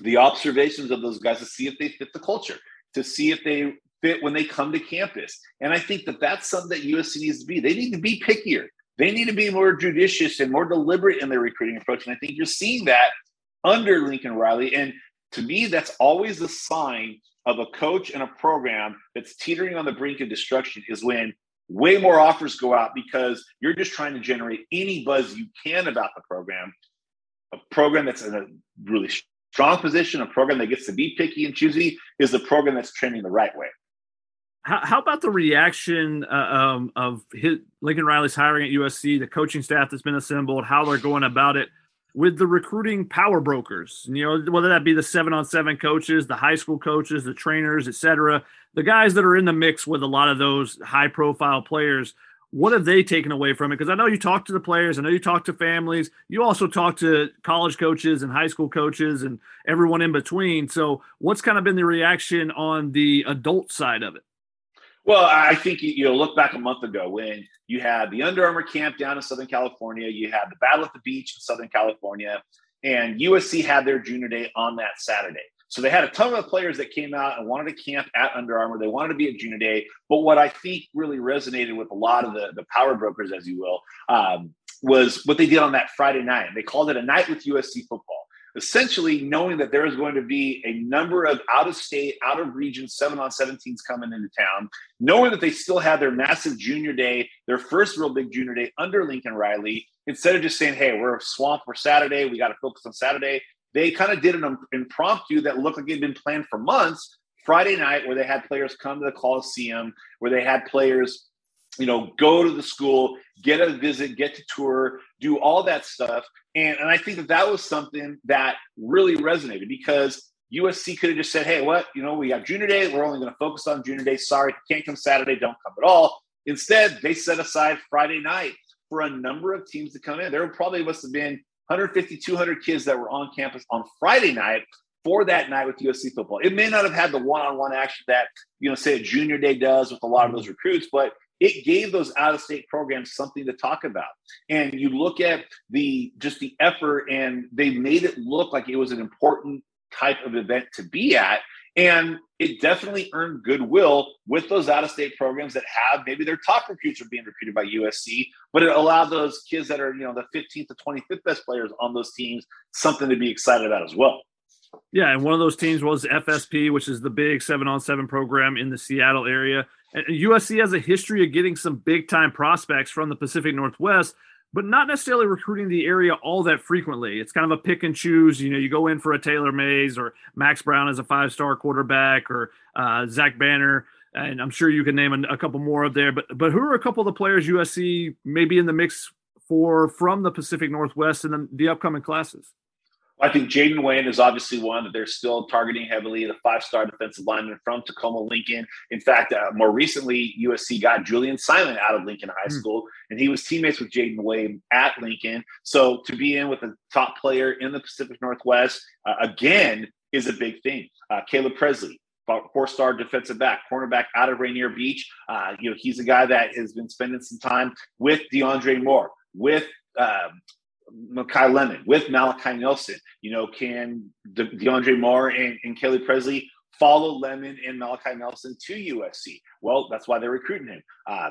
the observations of those guys to see if they fit the culture, to see if they fit when they come to campus. And I think that that's something that USC needs to be. They need to be pickier. They need to be more judicious and more deliberate in their recruiting approach. And I think you're seeing that under Lincoln Riley. And to me, that's always a sign of a coach and a program that's teetering on the brink of destruction is when way more offers go out because you're just trying to generate any buzz you can about the program. A program that's in a really strong position, a program that gets to be picky and choosy, is the program that's trending the right way. How, how about the reaction uh, um, of his, Lincoln Riley's hiring at USC, the coaching staff that's been assembled, how they're going about it with the recruiting power brokers? You know, whether that be the seven on seven coaches, the high school coaches, the trainers, etc., the guys that are in the mix with a lot of those high profile players. What have they taken away from it? Because I know you talk to the players, I know you talk to families, you also talk to college coaches and high school coaches and everyone in between. So, what's kind of been the reaction on the adult side of it? Well, I think you know, look back a month ago when you had the Under Armour camp down in Southern California, you had the Battle at the Beach in Southern California, and USC had their junior day on that Saturday. So they had a ton of players that came out and wanted to camp at Under Armour. They wanted to be at junior day. But what I think really resonated with a lot of the, the power brokers, as you will, um, was what they did on that Friday night. They called it a night with USC football essentially knowing that there is going to be a number of out of state, out of region seven on 17s coming into town, knowing that they still had their massive junior day, their first real big junior day under Lincoln Riley, instead of just saying, hey, we're a swamp for Saturday, we got to focus on Saturday, they kind of did an impromptu that looked like it had been planned for months. Friday night, where they had players come to the Coliseum, where they had players you know, go to the school, get a visit, get to tour, do all that stuff. And, and I think that that was something that really resonated because USC could have just said, hey, what? You know, we have junior day. We're only going to focus on junior day. Sorry, can't come Saturday. Don't come at all. Instead, they set aside Friday night for a number of teams to come in. There probably must have been 150, 200 kids that were on campus on Friday night for that night with USC football. It may not have had the one-on-one action that, you know, say a junior day does with a lot of those recruits, but it gave those out of state programs something to talk about and you look at the just the effort and they made it look like it was an important type of event to be at and it definitely earned goodwill with those out of state programs that have maybe their top recruits are being recruited by USC, but it allowed those kids that are, you know, the 15th to 25th best players on those teams something to be excited about as well. Yeah, and one of those teams was FSP, which is the big seven on seven program in the Seattle area. And USC has a history of getting some big time prospects from the Pacific Northwest. but not necessarily recruiting the area all that frequently. It's kind of a pick and choose. You know, you go in for a Taylor Mays or Max Browne as a five star quarterback or uh, Zach Banner. And I'm sure you can name a, a couple more up there. But but who are a couple of the players USC maybe in the mix for from the Pacific Northwest in the, the upcoming classes? I think Jayden Wayne is obviously one that they're still targeting heavily, the five star defensive lineman from Tacoma Lincoln. In fact, uh, more recently, USC got Julien Simon out of Lincoln High mm. School, and he was teammates with Jayden Wayne at Lincoln. So to be in with a top player in the Pacific Northwest, uh, again, is a big thing. Uh, Caleb Presley, four-star defensive back, cornerback out of Rainier Beach. Uh, you know, he's a guy that has been spending some time with DeAndre Moore, with um, Makai Lemon, with Malachi Nelson. You know, can De- DeAndre Moore and, and Caleb Presley follow Lemon and Malachi Nelson to USC? Well, that's why they're recruiting him. Uh,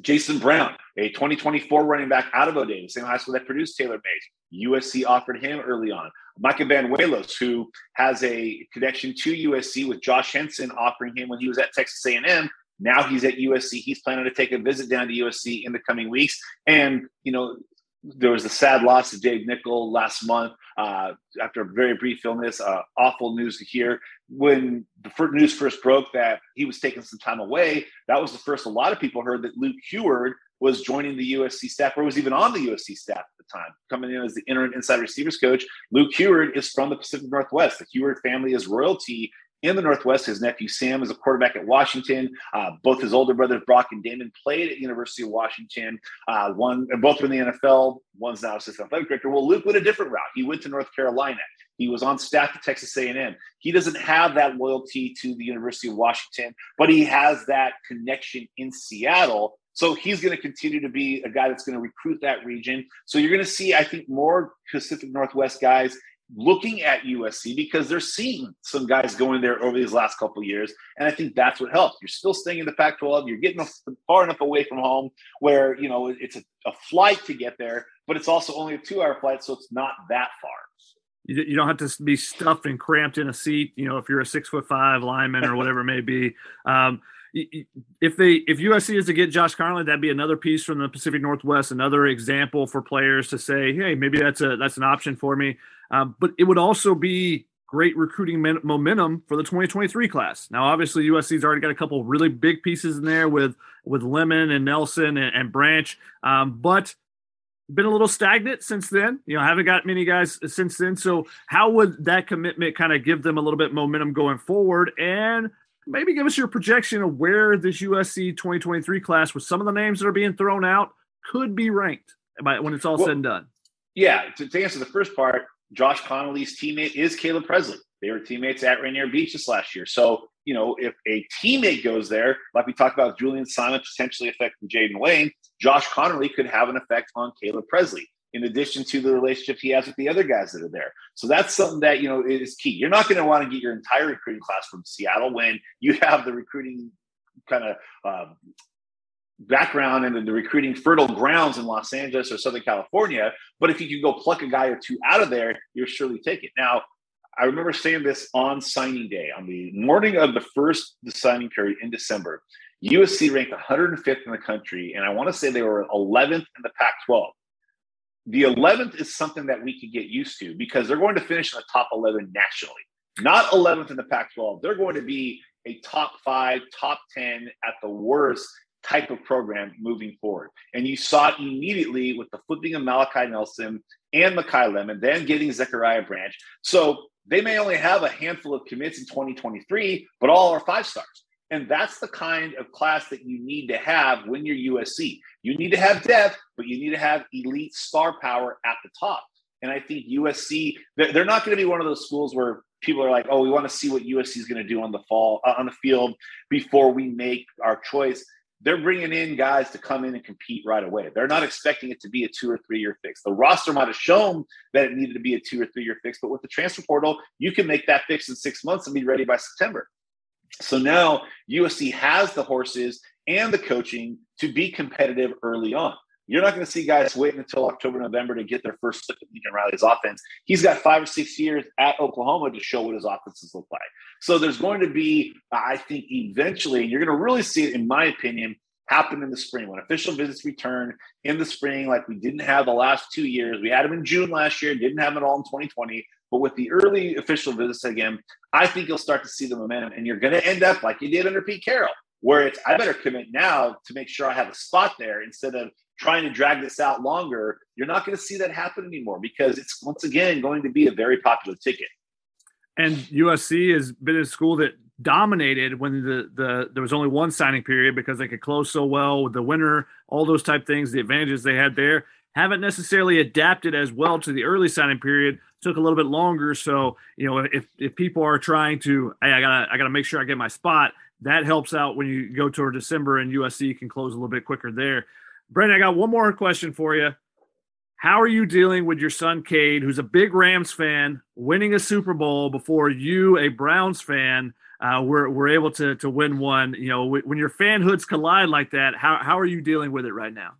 Jason Brown, a 2024 running back out of O'Dea, the same high school that produced Taylor Mays. USC offered him early on. Micah Banuelos, who has a connection to USC with Josh Henson offering him when he was at Texas A&M. Now he's at USC. He's planning to take a visit down to USC in the coming weeks. And, you know, there was a sad loss of Dave Nichol last month uh, after a very brief illness. Uh, awful news to hear. When the first news first broke that he was taking some time away, that was the first a lot of people heard that Luke Huard was joining the USC staff or was even on the USC staff at the time, coming in as the interim inside receivers coach. Luke Huard is from the Pacific Northwest. The Huard family is royalty in the Northwest. His nephew Sam is a quarterback at Washington. Uh, both his older brothers Brock and Damon played at University of Washington. Uh, one, both were in the NFL. One's now assistant athletic director. Well, Luke went a different route. He went to North Carolina. He was on staff at Texas A&M. He doesn't have that loyalty to the University of Washington, but he has that connection in Seattle. So he's going to continue to be a guy that's going to recruit that region. So you're going to see, I think, more Pacific Northwest guys looking at USC because they're seeing some guys going there over these last couple years. And I think that's what helps. You're still staying in the Pac 12. You're getting far enough away from home where, you know, it's a, a flight to get there, but it's also only a two hour flight. So it's not that far. You don't have to be stuffed and cramped in a seat, you know, if you're a six foot five lineman or whatever it may be. Um, if they if USC is to get Josh Conerly, that'd be another piece from the Pacific Northwest, another example for players to say, hey, maybe that's a that's an option for me. Um, but it would also be great recruiting momentum for the 2023 class. Now, obviously, USC's already got a couple really big pieces in there with with Lemon and Nelson and, and Branch, um, but been a little stagnant since then. You know, haven't got many guys since then. So, how would that commitment kind of give them a little bit momentum going forward? And maybe give us your projection of where this USC 2023 class, with some of the names that are being thrown out, could be ranked by, when it's all well, said and done. Yeah, to, to answer the first part, Josh Conerly's teammate is Caleb Presley. They were teammates at Rainier Beach this last year. So, you know, if a teammate goes there, like we talked about Julien Simon potentially affecting Jayden Wayne, Josh Conerly could have an effect on Caleb Presley in addition to the relationship he has with the other guys that are there. So that's something that, you know, is key. You're not going to want to get your entire recruiting class from Seattle when you have the recruiting kind of um, background and the recruiting fertile grounds in Los Angeles or Southern California. But if you can go pluck a guy or two out of there, you'll surely take it. Now, I remember saying this on signing day, on the morning of the first signing period in December. USC ranked 105th in the country, and I want to say they were 11th in the Pac 12 the 11th is something that we could get used to because they're going to finish in the top 11 nationally, not 11th in the Pac 12. They're going to be a top five, top 10 at the worst type of program moving forward. And you saw it immediately with the flipping of Malachi Nelson and Makai Lemon, then getting Zachariah Branch. So they may only have a handful of commits in 2023, but all are five stars. And that's the kind of class that you need to have when you're USC. You need to have depth, but you need to have elite star power at the top. And I think USC, they're not going to be one of those schools where people are like, oh, we want to see what USC is going to do on the fall uh, on the field before we make our choice. They're bringing in guys to come in and compete right away. They're not expecting it to be a two or three year fix. The roster might have shown that it needed to be a two or three year fix, but with the transfer portal, you can make that fix in six months and be ready by September. So now USC has the horses and the coaching to be competitive early on. You're not going to see guys waiting until October, November to get their first look at Lincoln Riley's offense. He's got five or six years at Oklahoma to show what his offenses look like. So there's going to be, I think, eventually, and you're going to really see it, in my opinion, happen in the spring when official visits return in the spring, like we didn't have the last two years. We had them in June last year, didn't have it all in 2020. But with the early official visits again, I think you'll start to see the momentum, and you're going to end up like you did under Pete Carroll, where it's I better commit now to make sure I have a spot there instead of trying to drag this out longer. You're not going to see that happen anymore because it's once again going to be a very popular ticket. And USC has been a school that dominated when the the there was only one signing period because they could close so well with the winter, all those type things, the advantages they had there haven't necessarily adapted as well to the early signing period. Took a little bit longer. So, you know, if if people are trying to, hey, I gotta I gotta make sure I get my spot, that helps out when you go toward December and USC can close a little bit quicker there. Brandon, I got one more question for you. How are you dealing with your son Cade, who's a big Rams fan, winning a Super Bowl before you, a Browns fan, uh, were, were able to to win one? You know, when your fanhoods collide like that, how how are you dealing with it right now?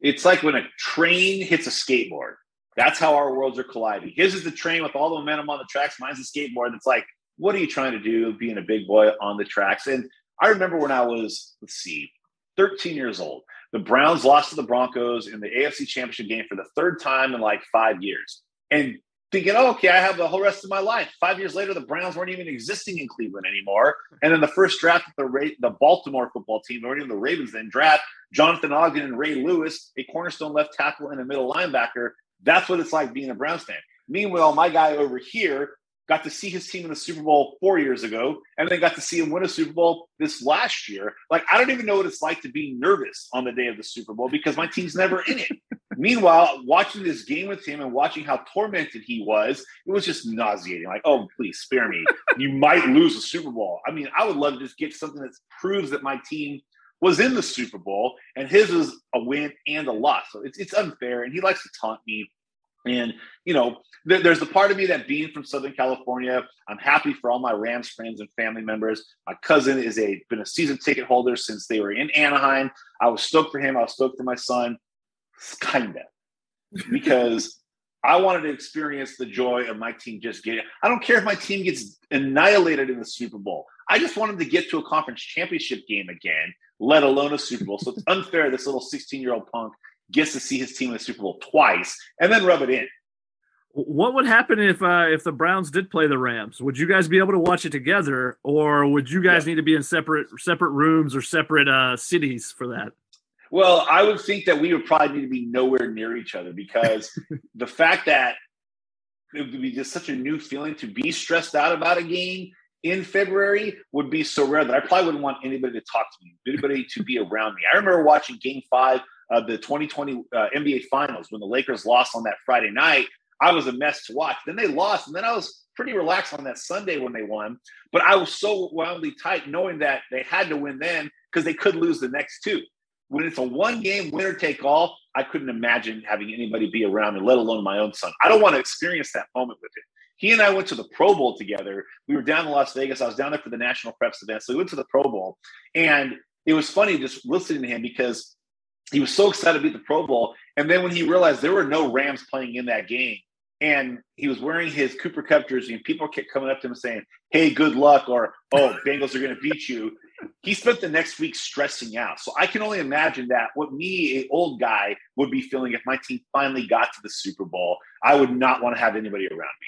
It's like when a train hits a skateboard. That's how our worlds are colliding. His is the train with all the momentum on the tracks. Mine's the skateboard. It's like, what are you trying to do being a big boy on the tracks? And I remember when I was, let's see, 13 years old. The Browns lost to the Broncos in the AFC Championship game for the third time in like five years. And thinking, oh, okay, I have the whole rest of my life. Five years later, the Browns weren't even existing in Cleveland anymore. And then the first draft of the Ra- the Baltimore football team, or even the Ravens, then draft Jonathan Ogden and Ray Lewis, a cornerstone left tackle and a middle linebacker. That's what it's like being a Browns fan. Meanwhile, my guy over here got to see his team in the Super Bowl four years ago, and then got to see him win a Super Bowl this last year. Like, I don't even know what it's like to be nervous on the day of the Super Bowl because my team's never in it. Meanwhile, watching this game with him and watching how tormented he was, it was just nauseating. Like, oh, please spare me. you might lose a Super Bowl. I mean, I would love to just get something that proves that my team was in the Super Bowl and his was a win and a loss. So it's, it's unfair. And he likes to taunt me. And, you know, th- there's the part of me that being from Southern California, I'm happy for all my Rams friends and family members. My cousin is a been a season ticket holder since they were in Anaheim. I was stoked for him. I was stoked for my son. Kinda. Because I wanted to experience the joy of my team just getting. I don't care if my team gets annihilated in the Super Bowl. I just wanted to get to a conference championship game again, let alone a Super Bowl. So it's unfair this little 16 year old punk gets to see his team in the Super Bowl twice and then rub it in. What would happen if uh, if the Browns did play the Rams? Would you guys be able to watch it together, or would you guys yeah. need to be in separate separate rooms or separate uh, cities for that? Well, I would think that we would probably need to be nowhere near each other because the fact that it would be just such a new feeling to be stressed out about a game in February would be so rare that I probably wouldn't want anybody to talk to me, anybody to be around me. I remember watching Game Five of the 2020 uh, NBA Finals when the Lakers lost on that Friday night. I was a mess to watch. Then they lost, and then I was pretty relaxed on that Sunday when they won. But I was so wildly tight, knowing that they had to win then because they could lose the next two. When it's a one game winner take all, I couldn't imagine having anybody be around me, let alone my own son. I don't want to experience that moment with him. He and I went to the Pro Bowl together. We were down in Las Vegas. I was down there for the National Preps event. So we went to the Pro Bowl. And it was funny just listening to him because he was so excited to be at the Pro Bowl. And then when he realized there were no Rams playing in that game, and he was wearing his Cooper Kupp jersey, and people kept coming up to him saying, "Hey, good luck," or "Oh, Bengals are going to beat you." He spent the next week stressing out. So I can only imagine that what me, a old guy, would be feeling if my team finally got to the Super Bowl. I would not want to have anybody around me.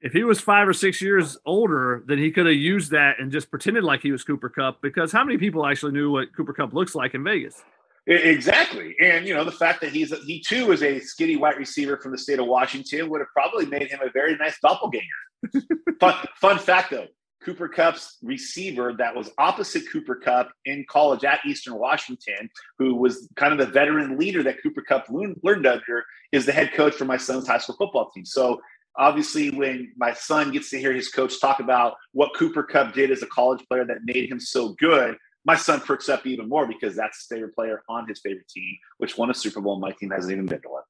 If he was five or six years older, then he could have used that and just pretended like he was Cooper Kupp. Because how many people actually knew what Cooper Kupp looks like in Vegas? Exactly. And, you know, the fact that he's, he too is a skinny white receiver from the state of Washington would have probably made him a very nice doppelganger. fun, fun fact though, Cooper Kupp's receiver that was opposite Cooper Kupp in college at Eastern Washington, who was kind of the veteran leader that Cooper Kupp learned under, is the head coach for my son's high school football team. So obviously, when my son gets to hear his coach talk about what Cooper Kupp did as a college player that made him so good, my son perks up even more because that's his favorite player on his favorite team, which won a Super Bowl. My team hasn't even been to one.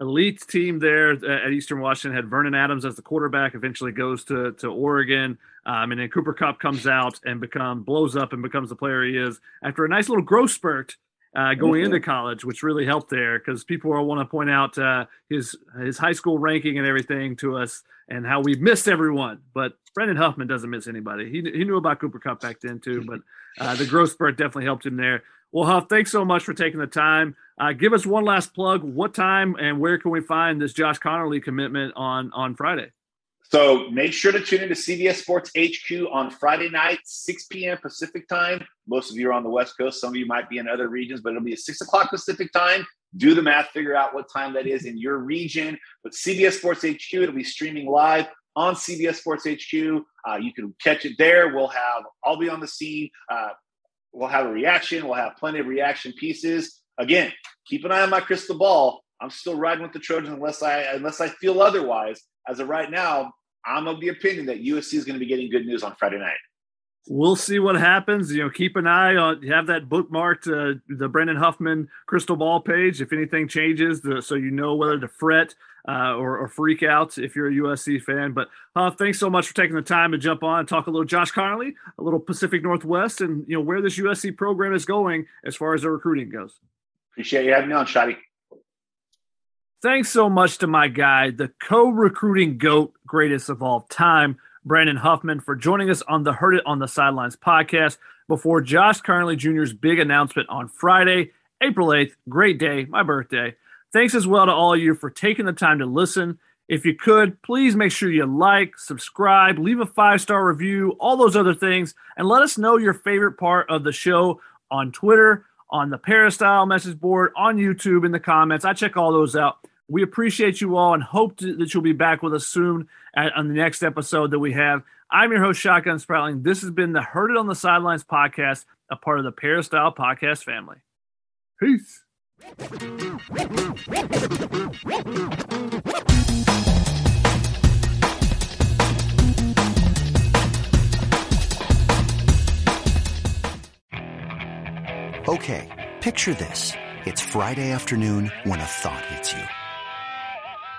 Elite team there at Eastern Washington had Vernon Adams as the quarterback. Eventually goes to to Oregon, um, and then Cooper Kupp comes out and become blows up and becomes the player he is after a nice little growth spurt uh, going into college, which really helped there because people want to point out uh, his his high school ranking and everything to us and how we missed everyone. But Brandon Huffman doesn't miss anybody. He, he knew about Cooper Kupp back then too, but uh, the growth spurt definitely helped him there. Well, Huff, thanks so much for taking the time. Uh, give us one last plug. What time and where can we find this Josh Conerly commitment on on Friday? So make sure to tune into CBS Sports HQ on Friday night, 6 p.m. Pacific time. Most of you are on the West Coast. Some of you might be in other regions, but it'll be at 6 o'clock Pacific time. Do the math, figure out what time that is in your region. But CBS Sports HQ, it'll be streaming live on CBS Sports HQ. Uh, you can catch it there. We'll have, I'll be on the scene. Uh, we'll have a reaction. We'll have plenty of reaction pieces. Again, keep an eye on my crystal ball. I'm still riding with the Trojans unless I unless I feel otherwise. As of right now, I'm of the opinion that USC is going to be getting good news on Friday night. We'll see what happens. You know, keep an eye on have that bookmarked uh, the Brandon Huffman crystal ball page. If anything changes, the, so you know whether to fret uh, or, or, freak out if you're a USC fan. But Huff, thanks so much for taking the time to jump on and talk a little Josh Conerly, a little Pacific Northwest, and you know where this USC program is going as far as the recruiting goes. Appreciate you having me on, Shotty. Thanks so much to my guy, the co recruiting GOAT, greatest of all time, Brandon Huffman, for joining us on the Heard It on the Sidelines podcast before Josh Conerly Jr.'s big announcement on Friday, April 8th. Great day, my birthday. Thanks as well to all of you for taking the time to listen. If you could, please make sure you like, subscribe, leave a five star review, all those other things, and let us know your favorite part of the show on Twitter, on the Peristyle message board, on YouTube, in the comments. I check all those out. We appreciate you all and hope to, that you'll be back with us soon at, on the next episode that we have. I'm your host, Shotgun Spratling. This has been the Heard It on the Sidelines podcast, a part of the Peristyle podcast family. Peace. Okay, picture this. It's Friday afternoon when a thought hits you.